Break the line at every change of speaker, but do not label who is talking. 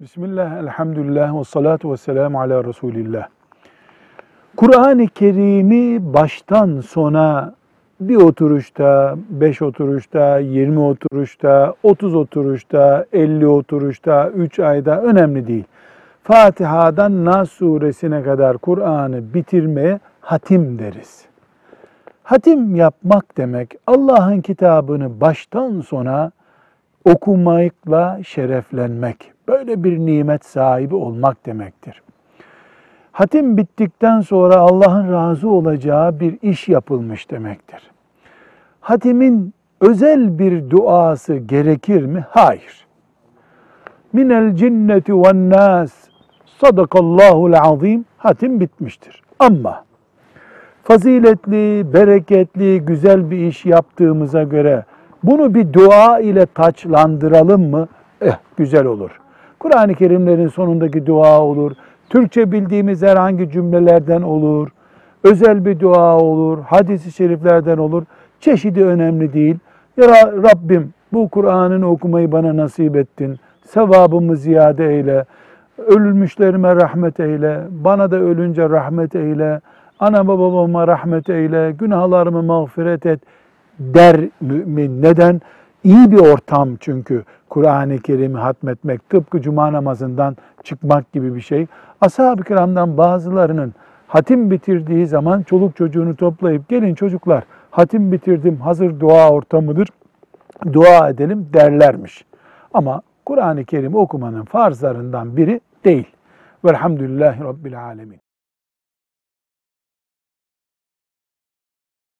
Bismillah, elhamdülillah ve salatu ve selamu ala Resulillah. Kur'an-ı Kerim'i baştan sona bir oturuşta, beş oturuşta, yirmi oturuşta, otuz oturuşta, elli oturuşta, üç ayda önemli değil. Fatiha'dan Nas suresine kadar Kur'an'ı bitirmeye hatim deriz. Hatim yapmak demek Allah'ın kitabını baştan sona okumakla şereflenmek. Böyle bir nimet sahibi olmak demektir. Hatim bittikten sonra Allah'ın razı olacağı bir iş yapılmış demektir. Hatimin özel bir duası gerekir mi? Hayır. Minel cinneti ve nas sadakallahul azim hatim bitmiştir. Ama faziletli, bereketli, güzel bir iş yaptığımıza göre bunu bir dua ile taçlandıralım mı? Eh güzel olur. Kur'an-ı Kerimlerin sonundaki dua olur. Türkçe bildiğimiz herhangi cümlelerden olur. Özel bir dua olur. Hadis-i şeriflerden olur. Çeşidi önemli değil. Ya Rabbim bu Kur'an'ın okumayı bana nasip ettin. Sevabımı ziyade eyle. Ölmüşlerime rahmet eyle. Bana da ölünce rahmet eyle. Ana babama rahmet eyle. Günahlarımı mağfiret et der mümin. Neden? İyi bir ortam çünkü Kur'an-ı Kerim'i hatmetmek tıpkı cuma namazından çıkmak gibi bir şey. Ashab-ı kiramdan bazılarının hatim bitirdiği zaman çoluk çocuğunu toplayıp gelin çocuklar hatim bitirdim hazır dua ortamıdır dua edelim derlermiş. Ama Kur'an-ı Kerim okumanın farzlarından biri değil. Velhamdülillahi Rabbil Alemin.